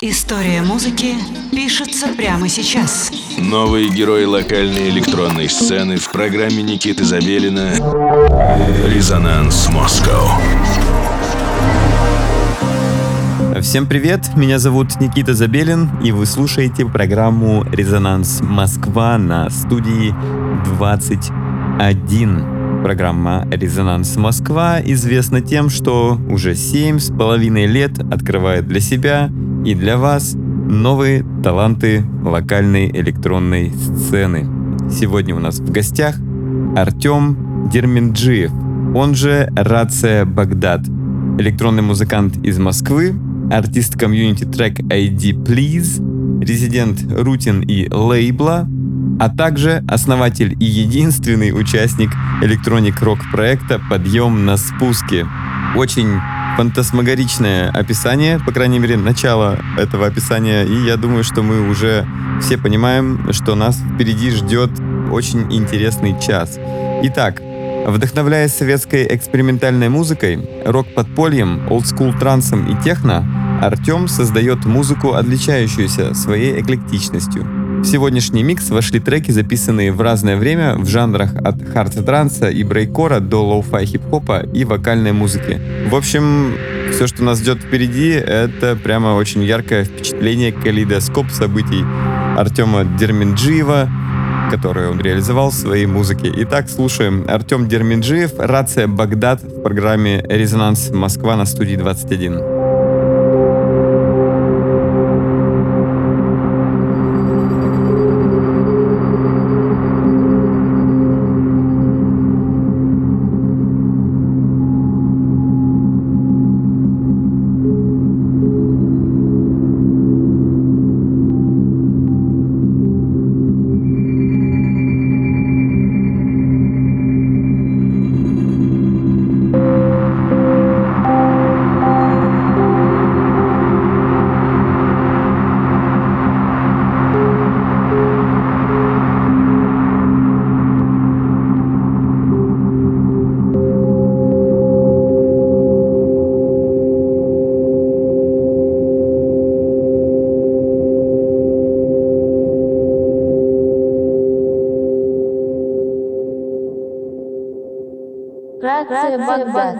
История музыки пишется прямо сейчас. Новые герои локальной электронной сцены в программе Никиты Забелина «Резонанс Москва». Всем привет, меня зовут Никита Забелин, и вы слушаете программу «Резонанс Москва» на студии 21. Программа «Резонанс Москва» известна тем, что уже семь с половиной лет открывает для себя и для вас новые таланты локальной электронной сцены. Сегодня у нас в гостях Артем Дерминджиев, он же Рация Багдад, электронный музыкант из Москвы, артист комьюнити трек ID Please, резидент Рутин и лейбла, а также основатель и единственный участник электроник-рок проекта «Подъем на спуске». Очень фантасмагоричное описание, по крайней мере, начало этого описания, и я думаю, что мы уже все понимаем, что нас впереди ждет очень интересный час. Итак, вдохновляясь советской экспериментальной музыкой, рок-подпольем, олдскул трансом и техно, Артем создает музыку, отличающуюся своей эклектичностью – в сегодняшний микс вошли треки, записанные в разное время в жанрах от хард-транса и брейккора до лоу-фай хип-хопа и вокальной музыки. В общем, все, что нас ждет впереди, это прямо очень яркое впечатление, калейдоскоп событий Артема Дерминджиева, которое он реализовал в своей музыке. Итак, слушаем Артем Дерминджиев, Рация Багдад в программе «Резонанс Москва» на студии 21. बघ बघ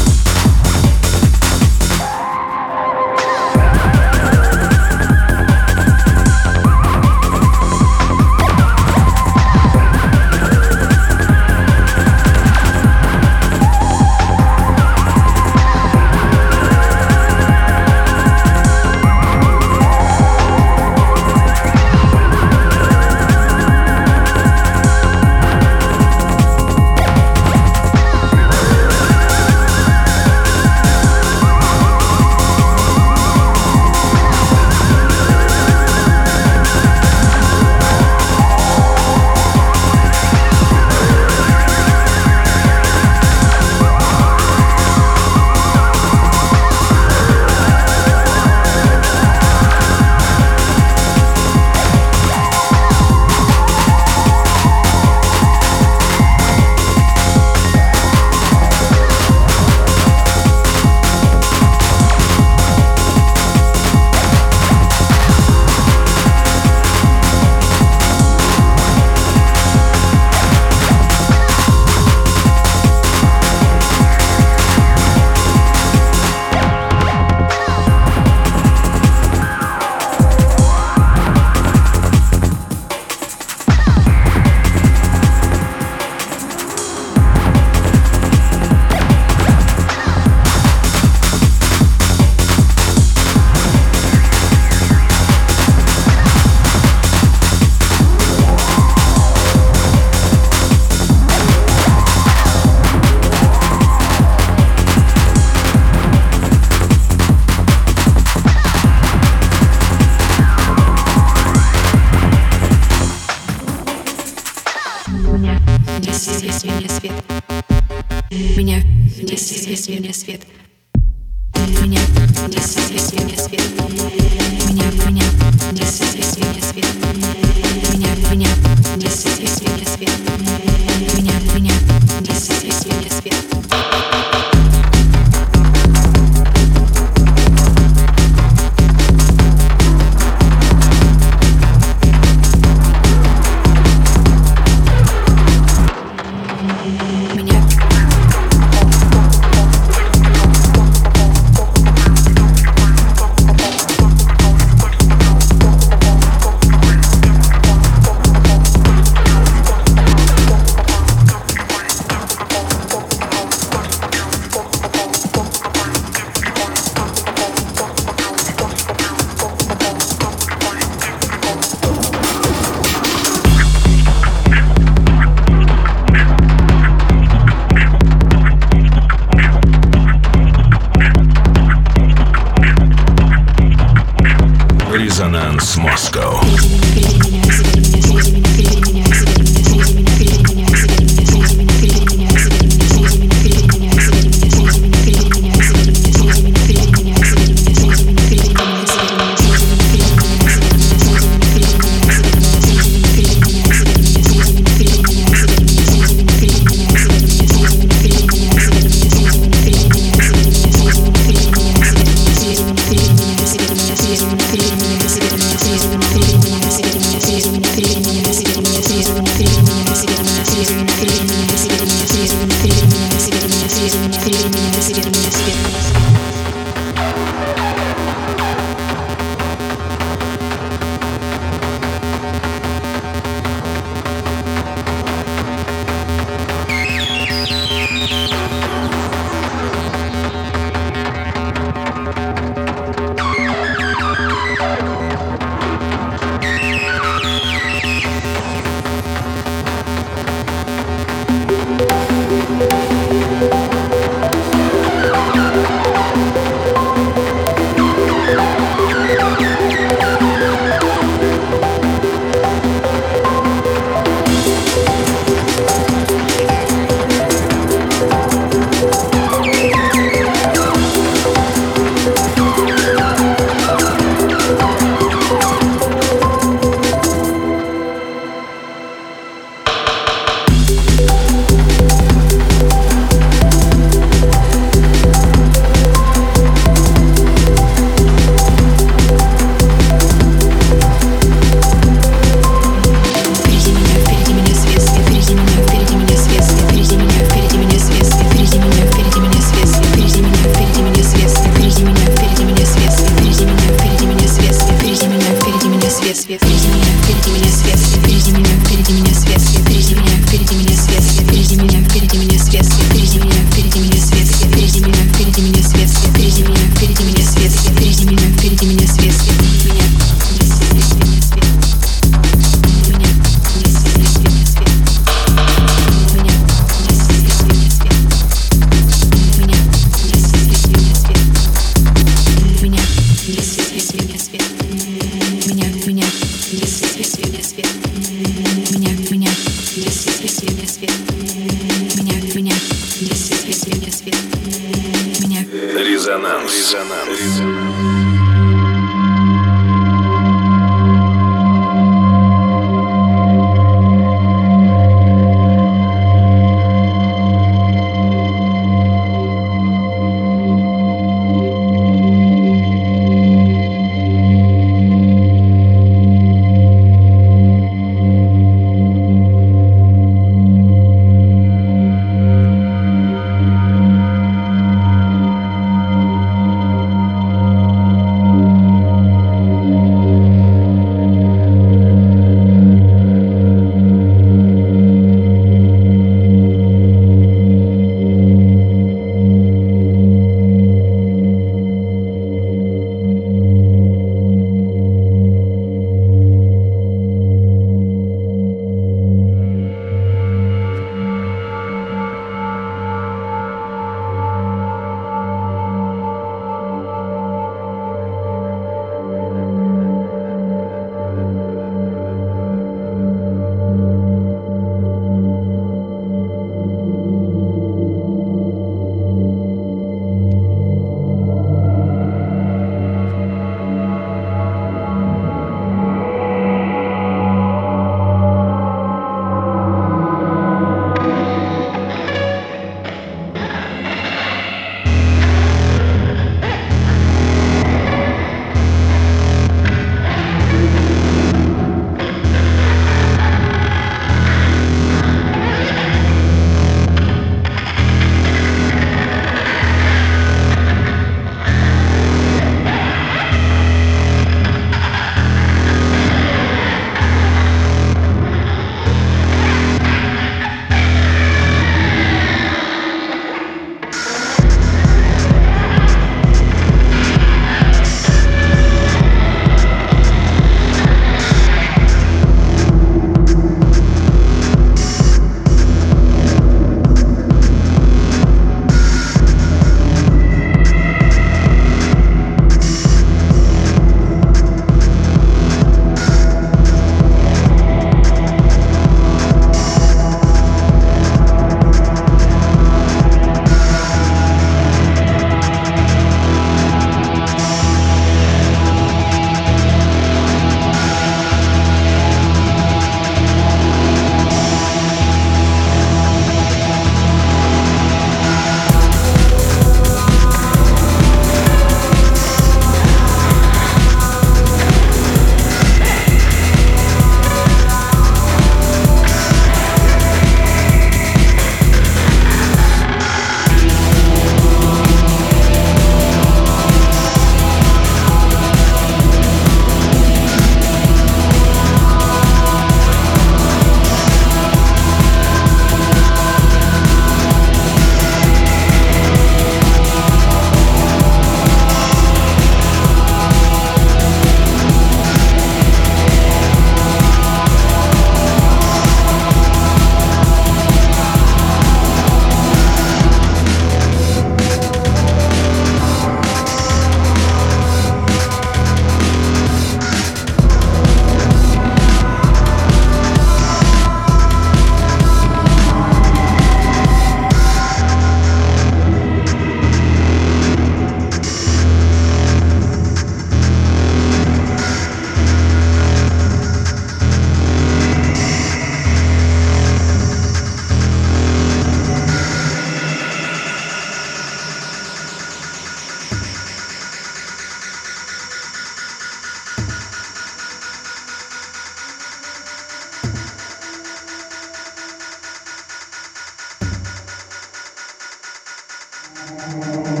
Música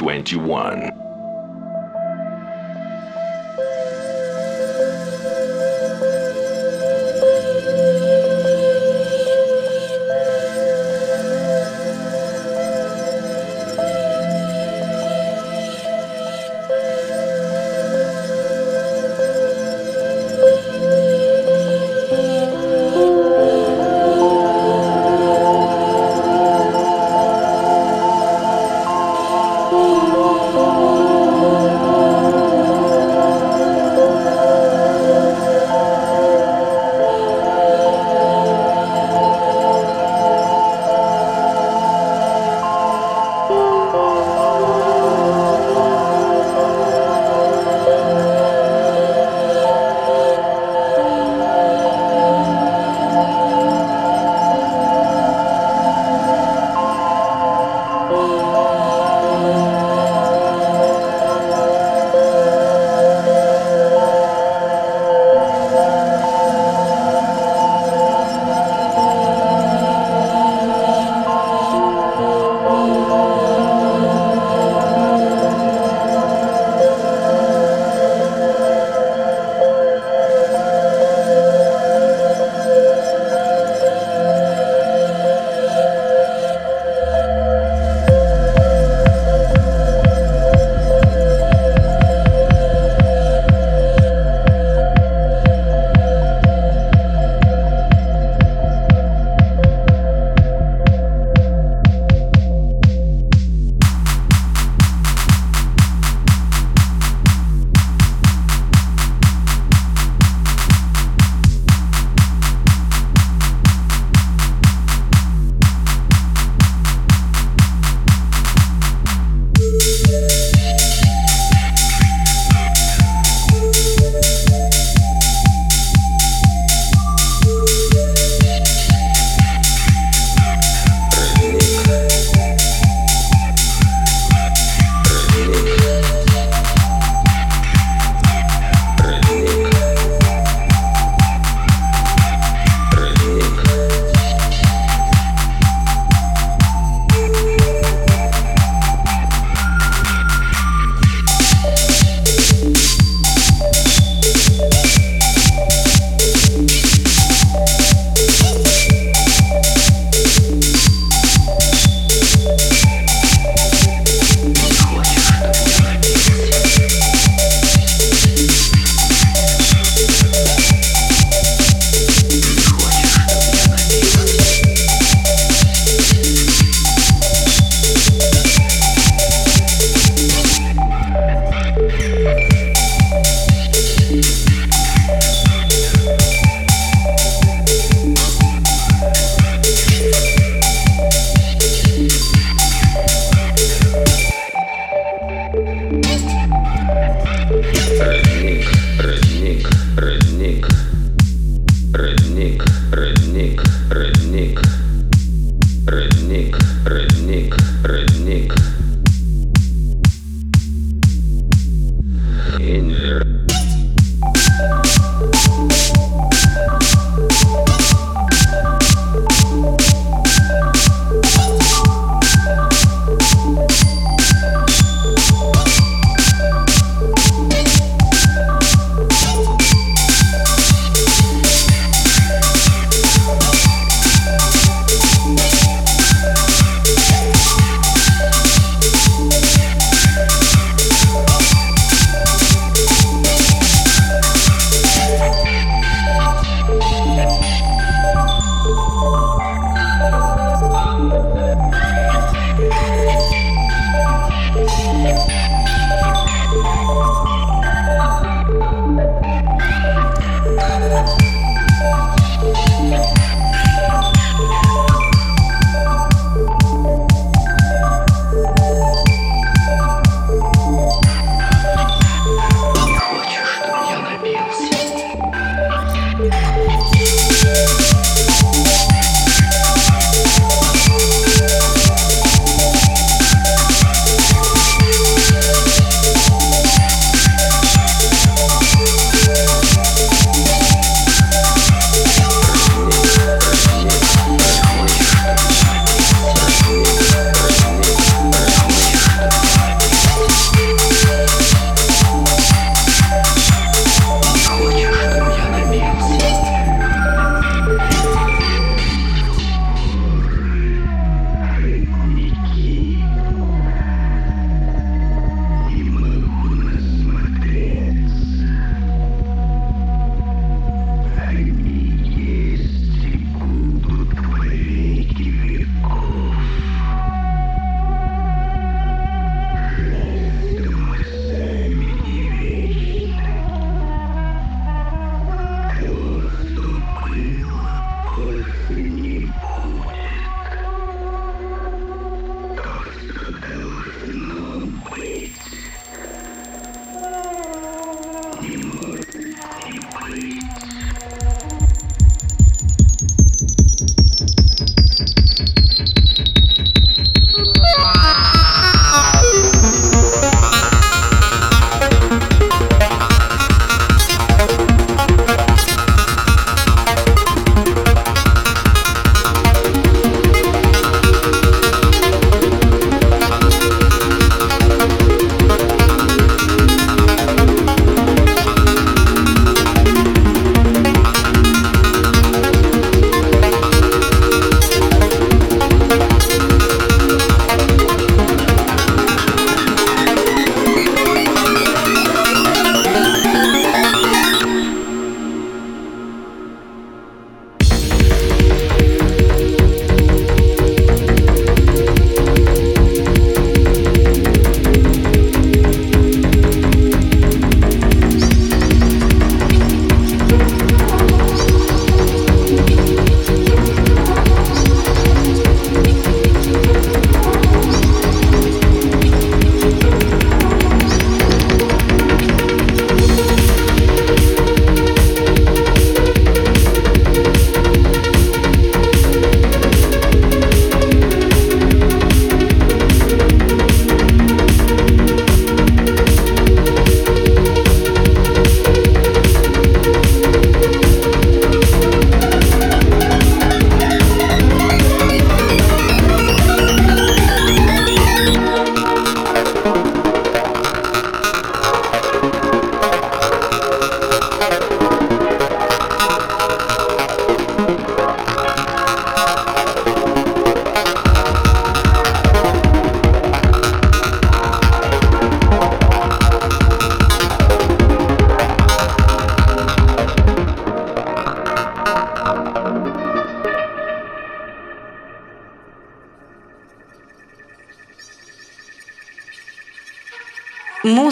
2021.